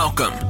Welcome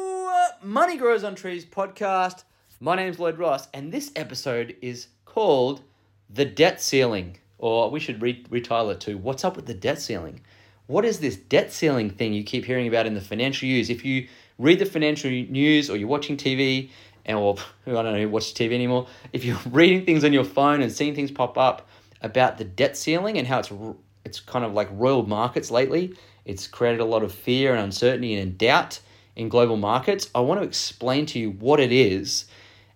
Money Grows on Trees podcast. My name's Lloyd Ross, and this episode is called The Debt Ceiling, or we should re- retitle it to What's Up with the Debt Ceiling? What is this debt ceiling thing you keep hearing about in the financial news? If you read the financial news or you're watching TV, and or I don't know who watches TV anymore, if you're reading things on your phone and seeing things pop up about the debt ceiling and how it's it's kind of like roiled markets lately, it's created a lot of fear and uncertainty and doubt in global markets. I want to explain to you what it is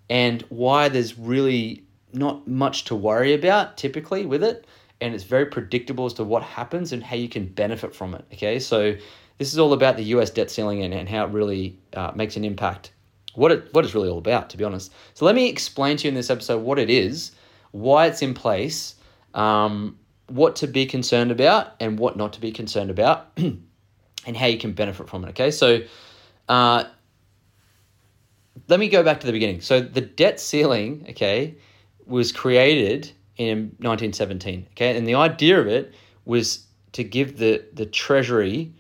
and why there's really not much to worry about typically with it. And it's very predictable as to what happens and how you can benefit from it. Okay, so this is all about the US debt ceiling and, and how it really uh, makes an impact. What, it, what it's really all about, to be honest. So, let me explain to you in this episode what it is, why it's in place, um, what to be concerned about, and what not to be concerned about, and how you can benefit from it. Okay, so uh, let me go back to the beginning. So the debt ceiling, okay, was created in 1917. Okay, and the idea of it was to give the the Treasury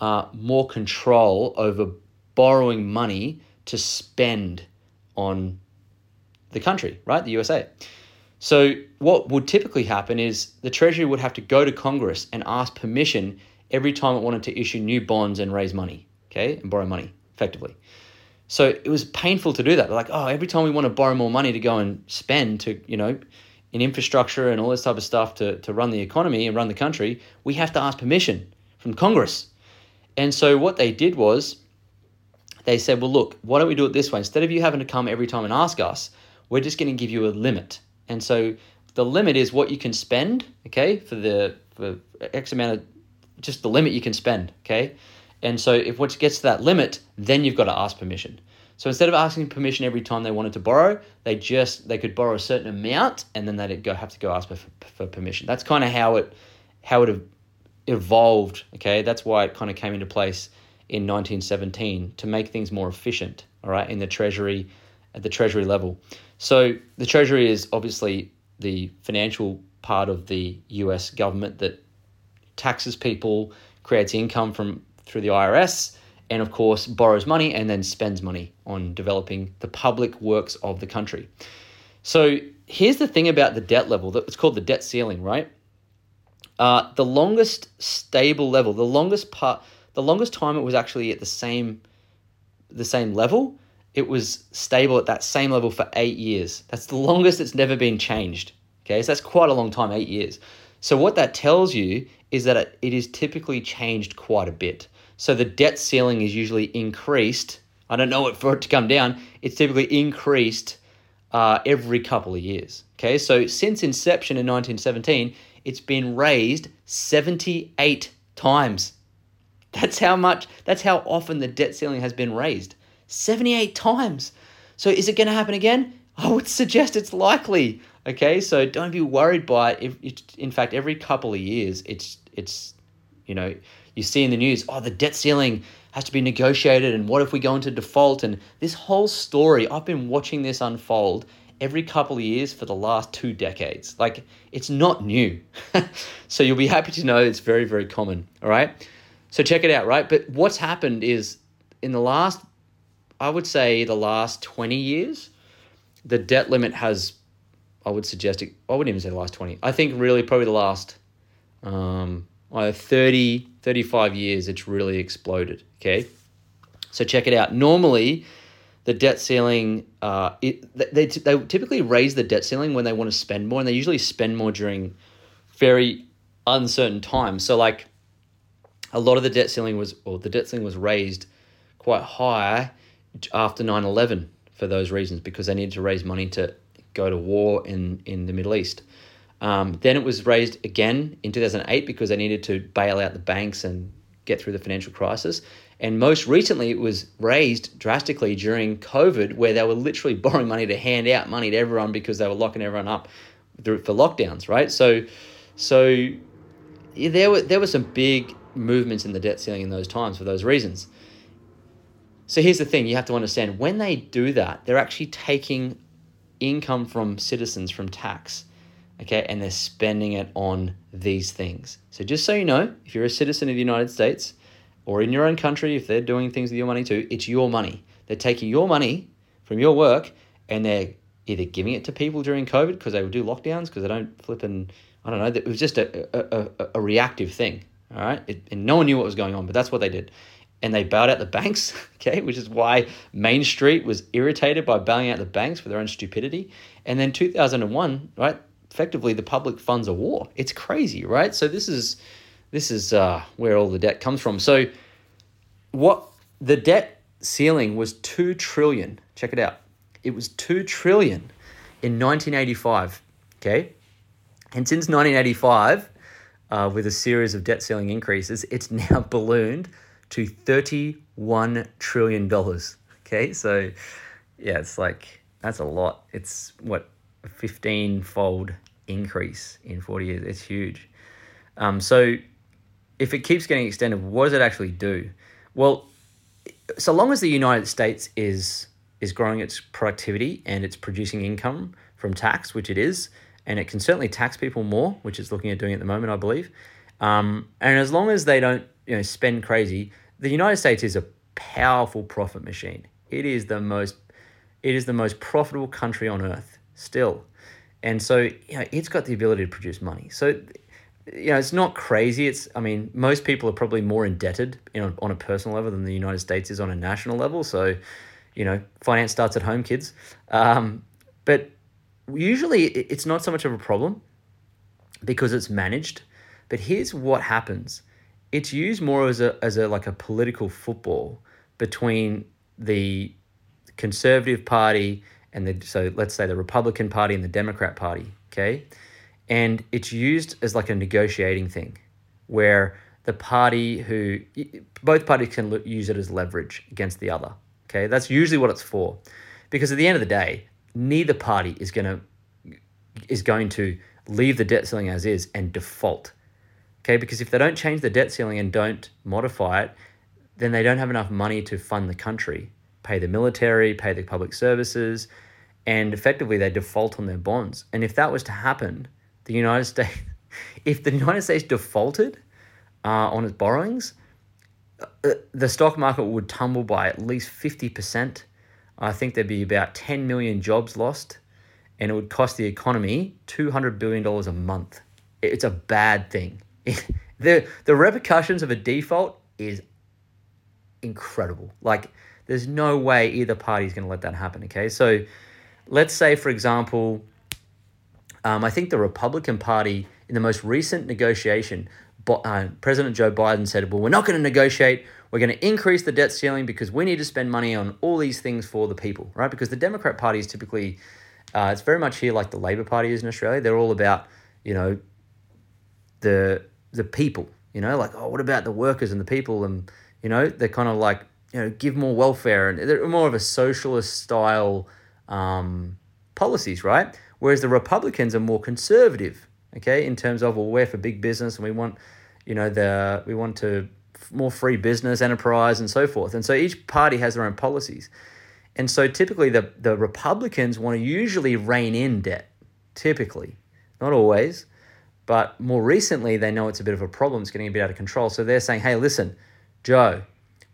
uh, more control over borrowing money to spend on the country, right? The USA. So what would typically happen is the Treasury would have to go to Congress and ask permission every time it wanted to issue new bonds and raise money, okay, and borrow money effectively. So it was painful to do that. Like, oh, every time we want to borrow more money to go and spend to, you know, in infrastructure and all this type of stuff to, to run the economy and run the country, we have to ask permission from Congress. And so what they did was they said, well, look, why don't we do it this way? Instead of you having to come every time and ask us, we're just going to give you a limit. And so the limit is what you can spend, okay, for the for X amount of just the limit you can spend, okay? And so if what gets to that limit, then you've got to ask permission. So instead of asking permission every time they wanted to borrow, they just they could borrow a certain amount and then they'd go have to go ask for, for permission. That's kind of how it how it evolved, okay? That's why it kind of came into place in 1917 to make things more efficient, all right, in the treasury at the treasury level. So the treasury is obviously the financial part of the US government that taxes people, creates income from through the IRS, and of course borrows money and then spends money on developing the public works of the country. So here's the thing about the debt level that it's called the debt ceiling, right? Uh, the longest stable level, the longest part, the longest time it was actually at the same, the same level, it was stable at that same level for eight years. That's the longest it's never been changed. Okay, so that's quite a long time, eight years. So what that tells you is that it, it is typically changed quite a bit. So the debt ceiling is usually increased. I don't know it for it to come down. It's typically increased uh, every couple of years. Okay, so since inception in 1917, it's been raised 78 times. That's how much, that's how often the debt ceiling has been raised. 78 times. So is it going to happen again? I would suggest it's likely. Okay, so don't be worried by it. If, in fact, every couple of years, it's it's you know you see in the news, oh, the debt ceiling has to be negotiated, and what if we go into default? And this whole story, I've been watching this unfold every couple of years for the last two decades. Like it's not new, so you'll be happy to know it's very very common. All right, so check it out. Right, but what's happened is in the last, I would say, the last twenty years, the debt limit has I would suggest it. I wouldn't even say the last 20. I think really probably the last um, either 30, 35 years, it's really exploded. Okay. So check it out. Normally, the debt ceiling, uh, it, they, they typically raise the debt ceiling when they want to spend more, and they usually spend more during very uncertain times. So, like, a lot of the debt ceiling was, or the debt ceiling was raised quite high after 9 11 for those reasons because they needed to raise money to go to war in, in the Middle East. Um, then it was raised again in 2008 because they needed to bail out the banks and get through the financial crisis. And most recently, it was raised drastically during COVID, where they were literally borrowing money to hand out money to everyone because they were locking everyone up for lockdowns, right? So, so there were there were some big movements in the debt ceiling in those times for those reasons. So here's the thing: you have to understand when they do that, they're actually taking income from citizens from tax, okay, and they're spending it on these things. So just so you know, if you're a citizen of the United States or in your own country, if they're doing things with your money too, it's your money. They're taking your money from your work and they're either giving it to people during COVID because they would do lockdowns because they don't flip and I don't know. It was just a, a, a, a reactive thing. All right. It, and no one knew what was going on, but that's what they did. And they bailed out the banks, okay, which is why Main Street was irritated by bailing out the banks for their own stupidity. And then 2001, right, effectively the public funds a war. It's crazy, right? So this is this is uh, where all the debt comes from. So, what the debt ceiling was two trillion. Check it out. It was two trillion in 1985. Okay, and since 1985, uh, with a series of debt ceiling increases, it's now ballooned to 31 trillion dollars. Okay, so yeah, it's like that's a lot. It's what 15 fold increase in 40 years. It's huge. Um, so if it keeps getting extended, what does it actually do? Well, so long as the United States is is growing its productivity and it's producing income from tax, which it is, and it can certainly tax people more, which it's looking at doing at the moment, I believe. Um, and as long as they don't, you know, spend crazy, the United States is a powerful profit machine. It is the most, it is the most profitable country on earth still, and so you know it's got the ability to produce money. So you know, it's not crazy. It's, I mean, most people are probably more indebted you know, on a personal level than the United States is on a national level. So, you know, finance starts at home, kids. Um, but usually it's not so much of a problem because it's managed. But here's what happens it's used more as a, as a like a political football between the conservative party and the so let's say the republican party and the democrat party okay? And it's used as like a negotiating thing where the party who both parties can use it as leverage against the other okay? That's usually what it's for. Because at the end of the day neither party is going to is going to leave the debt ceiling as is and default okay? Because if they don't change the debt ceiling and don't modify it then they don't have enough money to fund the country pay the military pay the public services and effectively they default on their bonds and if that was to happen the United States, if the United States defaulted uh, on its borrowings, uh, the stock market would tumble by at least 50%. I think there'd be about 10 million jobs lost, and it would cost the economy $200 billion a month. It's a bad thing. the, the repercussions of a default is incredible. Like, there's no way either party is going to let that happen, okay? So, let's say, for example, um, I think the Republican Party, in the most recent negotiation, uh, President Joe Biden said, Well, we're not going to negotiate. We're going to increase the debt ceiling because we need to spend money on all these things for the people, right? Because the Democrat Party is typically, uh, it's very much here like the Labor Party is in Australia. They're all about, you know, the the people, you know, like, oh, what about the workers and the people? And, you know, they're kind of like, you know, give more welfare. And they're more of a socialist style um, policies, right? Whereas the Republicans are more conservative, okay, in terms of well, we're for big business and we want, you know, the we want to more free business, enterprise, and so forth. And so each party has their own policies. And so typically the, the Republicans want to usually rein in debt, typically, not always, but more recently they know it's a bit of a problem, it's getting a bit out of control. So they're saying, hey, listen, Joe,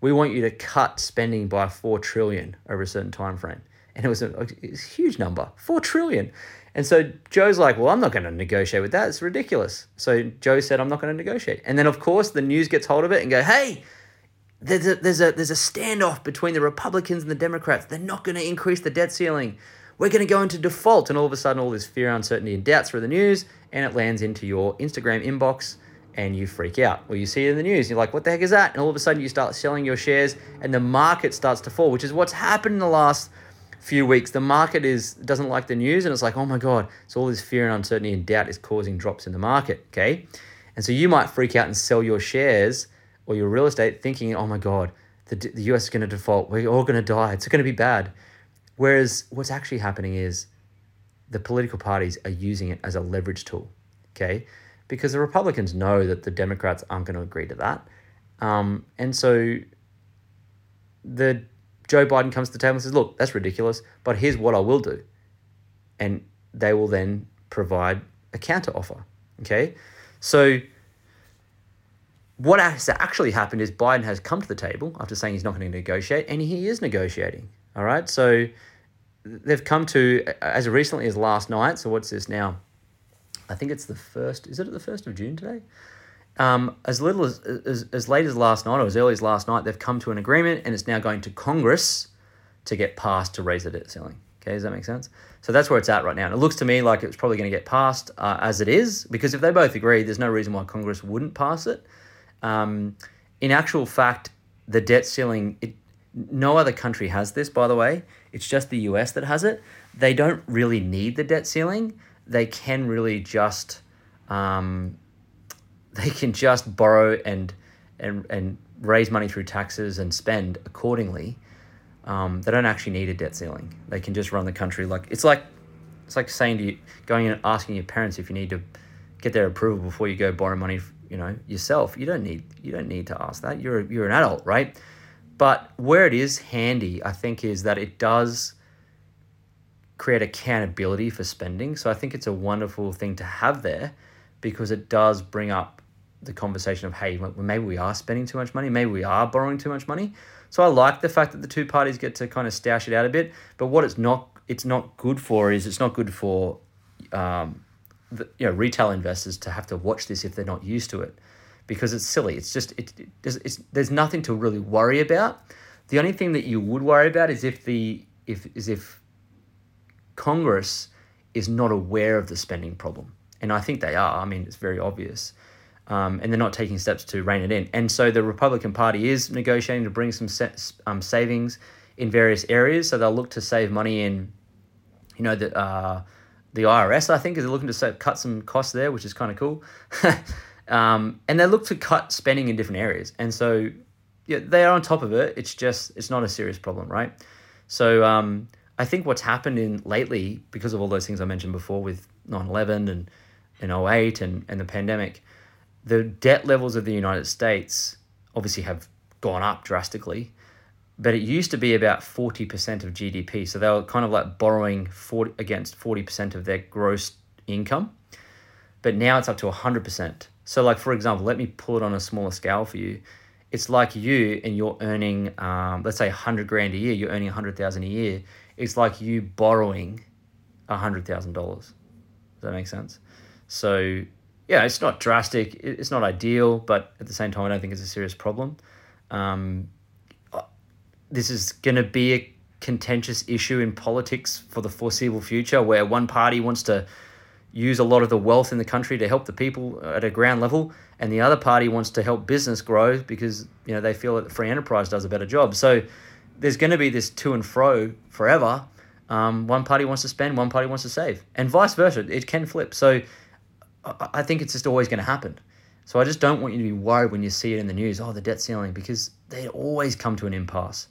we want you to cut spending by four trillion over a certain time frame and it was a, a huge number, four trillion. And so Joe's like, well, I'm not going to negotiate with that. It's ridiculous. So Joe said, I'm not going to negotiate. And then of course the news gets hold of it and go, hey, there's a there's a there's a standoff between the Republicans and the Democrats. They're not going to increase the debt ceiling. We're going to go into default, and all of a sudden, all this fear, uncertainty, and doubts through the news, and it lands into your Instagram inbox, and you freak out. Or you see it in the news, you're like, "What the heck is that?" And all of a sudden, you start selling your shares, and the market starts to fall, which is what's happened in the last few weeks, the market is doesn't like the news, and it's like, oh my god, so all this fear and uncertainty and doubt is causing drops in the market. Okay, and so you might freak out and sell your shares or your real estate thinking, oh my God, the, the US is going to default. We're all going to die. It's going to be bad. Whereas what's actually happening is the political parties are using it as a leverage tool, okay? Because the Republicans know that the Democrats aren't going to agree to that. Um, and so the Joe Biden comes to the table and says, look, that's ridiculous, but here's what I will do. And they will then provide a counter offer, okay? So what has actually happened is Biden has come to the table after saying he's not going to negotiate, and he is negotiating. All right, so they've come to as recently as last night. So what's this now? I think it's the first. Is it the first of June today? Um, as little as, as as late as last night or as early as last night, they've come to an agreement, and it's now going to Congress to get passed to raise the debt ceiling. Okay, does that make sense? So that's where it's at right now. And it looks to me like it's probably going to get passed uh, as it is, because if they both agree, there's no reason why Congress wouldn't pass it. Um, in actual fact, the debt ceiling, it, no other country has this, by the way. It's just the US that has it. They don't really need the debt ceiling. They can really just, um, they can just borrow and, and, and raise money through taxes and spend accordingly. Um, they don't actually need a debt ceiling. They can just run the country like it's like it's like saying to you, going and asking your parents if you need to get their approval before you go borrow money you know yourself you don't need you don't need to ask that you're you're an adult right but where it is handy i think is that it does create accountability for spending. So i think it's a wonderful thing to have there because it does bring up the conversation of hey maybe we are spending too much money. Maybe we are borrowing too much money. So i like the fact that the two parties get to kind of stash it out a bit. But what it's not it's not good for is it's not good for um, the, you know retail investors to have to watch this if they're not used to it. Because it's silly. It's just it, it there's, it's, there's nothing to really worry about. The only thing that you would worry about is if the if is if congress is not aware of the spending problem and i think they are i mean it's very obvious um, and they're not taking steps to rein it in and so the republican party is negotiating to bring some um, savings in various areas so they'll look to save money in you know the uh, the IRS, I think, is looking to save, cut some costs there, which is kind of cool. um, and they look to cut spending in different areas. And so, yeah, they are on top of it. It's just, it's not a serious problem, right? So, um, I think what's happened in lately, because of all those things I mentioned before with 9 11 and, and 08 and, and the pandemic, the debt levels of the United States obviously have gone up drastically but it used to be about 40% of GDP. So they were kind of like borrowing 40, against 40% of their gross income. But now it's up to 100%. So, like, for example, let me pull it on a smaller scale for you. It's like you and you're earning, um, let's say, 100 grand a year, you're earning 100,000 a year. It's like you borrowing $100,000. Does that make sense? So, yeah, it's not drastic, it's not ideal, but at the same time, I don't think it's a serious problem. Um, this is going to be a contentious issue in politics for the foreseeable future where one party wants to use a lot of the wealth in the country to help the people at a ground level and the other party wants to help business grow because you know they feel that free enterprise does a better job. So there's going to be this to and fro forever. Um, one party wants to spend one party wants to save and vice versa. It can flip. So i think it's just always going to happen. So i just don't want you to be worried when you see it in the news oh the debt ceiling because they always come to an impasse.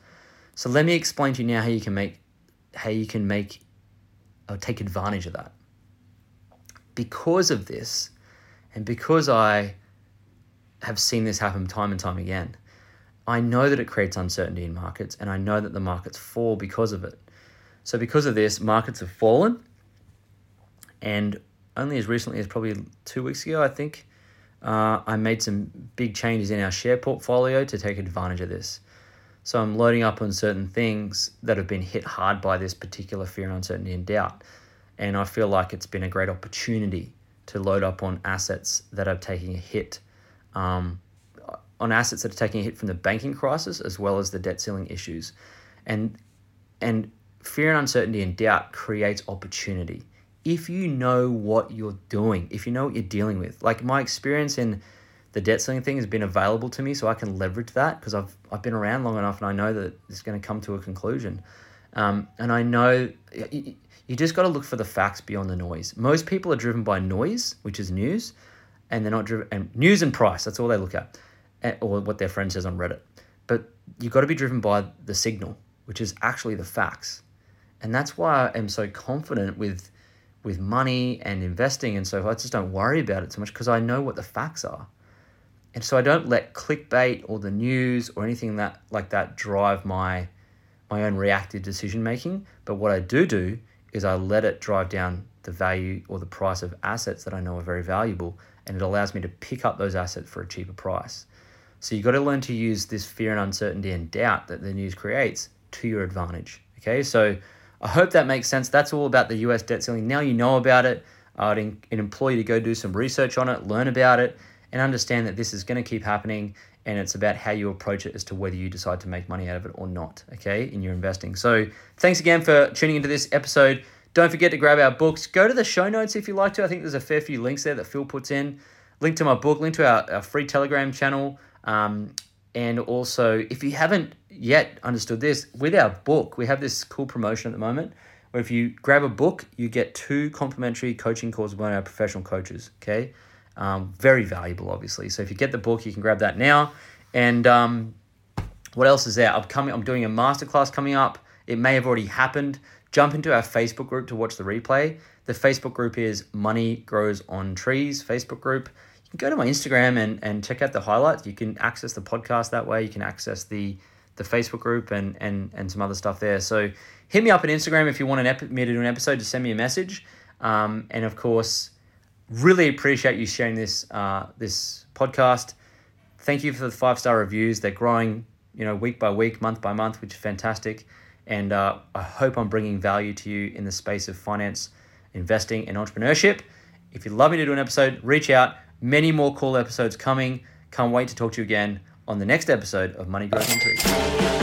So let me explain to you now how you can make how you can make or take advantage of that. Because of this, and because I have seen this happen time and time again, I know that it creates uncertainty in markets, and I know that the markets fall because of it. So, because of this, markets have fallen, and only as recently as probably two weeks ago, I think, uh, I made some big changes in our share portfolio to take advantage of this. So I'm loading up on certain things that have been hit hard by this particular fear, uncertainty, and doubt. And I feel like it's been a great opportunity to load up on assets that are taking a hit, um, on assets that are taking a hit from the banking crisis as well as the debt ceiling issues. And, and fear and uncertainty and doubt creates opportunity. If you know what you're doing, if you know what you're dealing with, like my experience in the debt ceiling thing has been available to me, so I can leverage that because I've I've been around long enough and I know that it's going to come to a conclusion. Um, and I know you, you just got to look for the facts beyond the noise. Most people are driven by noise, which is news, and they're not driven and news and price. That's all they look at. eh, or what their friend says on Reddit. But you've got to be driven by the signal, which is actually the facts. And that's why I am so confident with with money and investing and so forth. I just don't worry about it so much because I know what the facts are. And so I don't let clickbait or the news or anything that like that drive my my own reactive decision making. But what I do do is I let it drive down the value or the price of assets that I know are very valuable, and it allows me to pick up those assets for a cheaper price. So you've got to learn to use this fear and uncertainty and doubt that the news creates to your advantage. Okay, so I hope that makes sense. That's all about the US debt ceiling. Now you know about it. I'd employ you to go do some research on it, learn about it, and understand that this is going to keep happening. And it's about how you approach it as to whether you decide to make money out of it or not, okay, in your investing. So thanks again for tuning into this episode. Don't forget to grab our books. Go to the show notes if you like to. I think there's a fair few links there that Phil puts in. Link to my book, link to our, our free Telegram channel. Um, and also, if you haven't yet understood this, with our book, we have this cool promotion at the moment where if you grab a book, you get two complimentary coaching calls with one of our professional coaches. Okay. Um, very valuable, obviously. So if you get the book, you can grab that now. And um, what else is there? I'm coming. I'm doing a masterclass coming up. It may have already happened. Jump into our Facebook group to watch the replay. The Facebook group is Money Grows on Trees Facebook group. You can go to my Instagram and, and check out the highlights. You can access the podcast that way. You can access the the Facebook group and and and some other stuff there. So hit me up on Instagram if you want an ep- me to do an episode. Just send me a message. Um, and of course, really appreciate you sharing this uh, this podcast. Thank you for the five star reviews. They're growing, you know, week by week, month by month, which is fantastic. And uh, I hope I'm bringing value to you in the space of finance, investing, and entrepreneurship. If you'd love me to do an episode, reach out. Many more cool episodes coming. Can't wait to talk to you again on the next episode of Money Grows on Trees.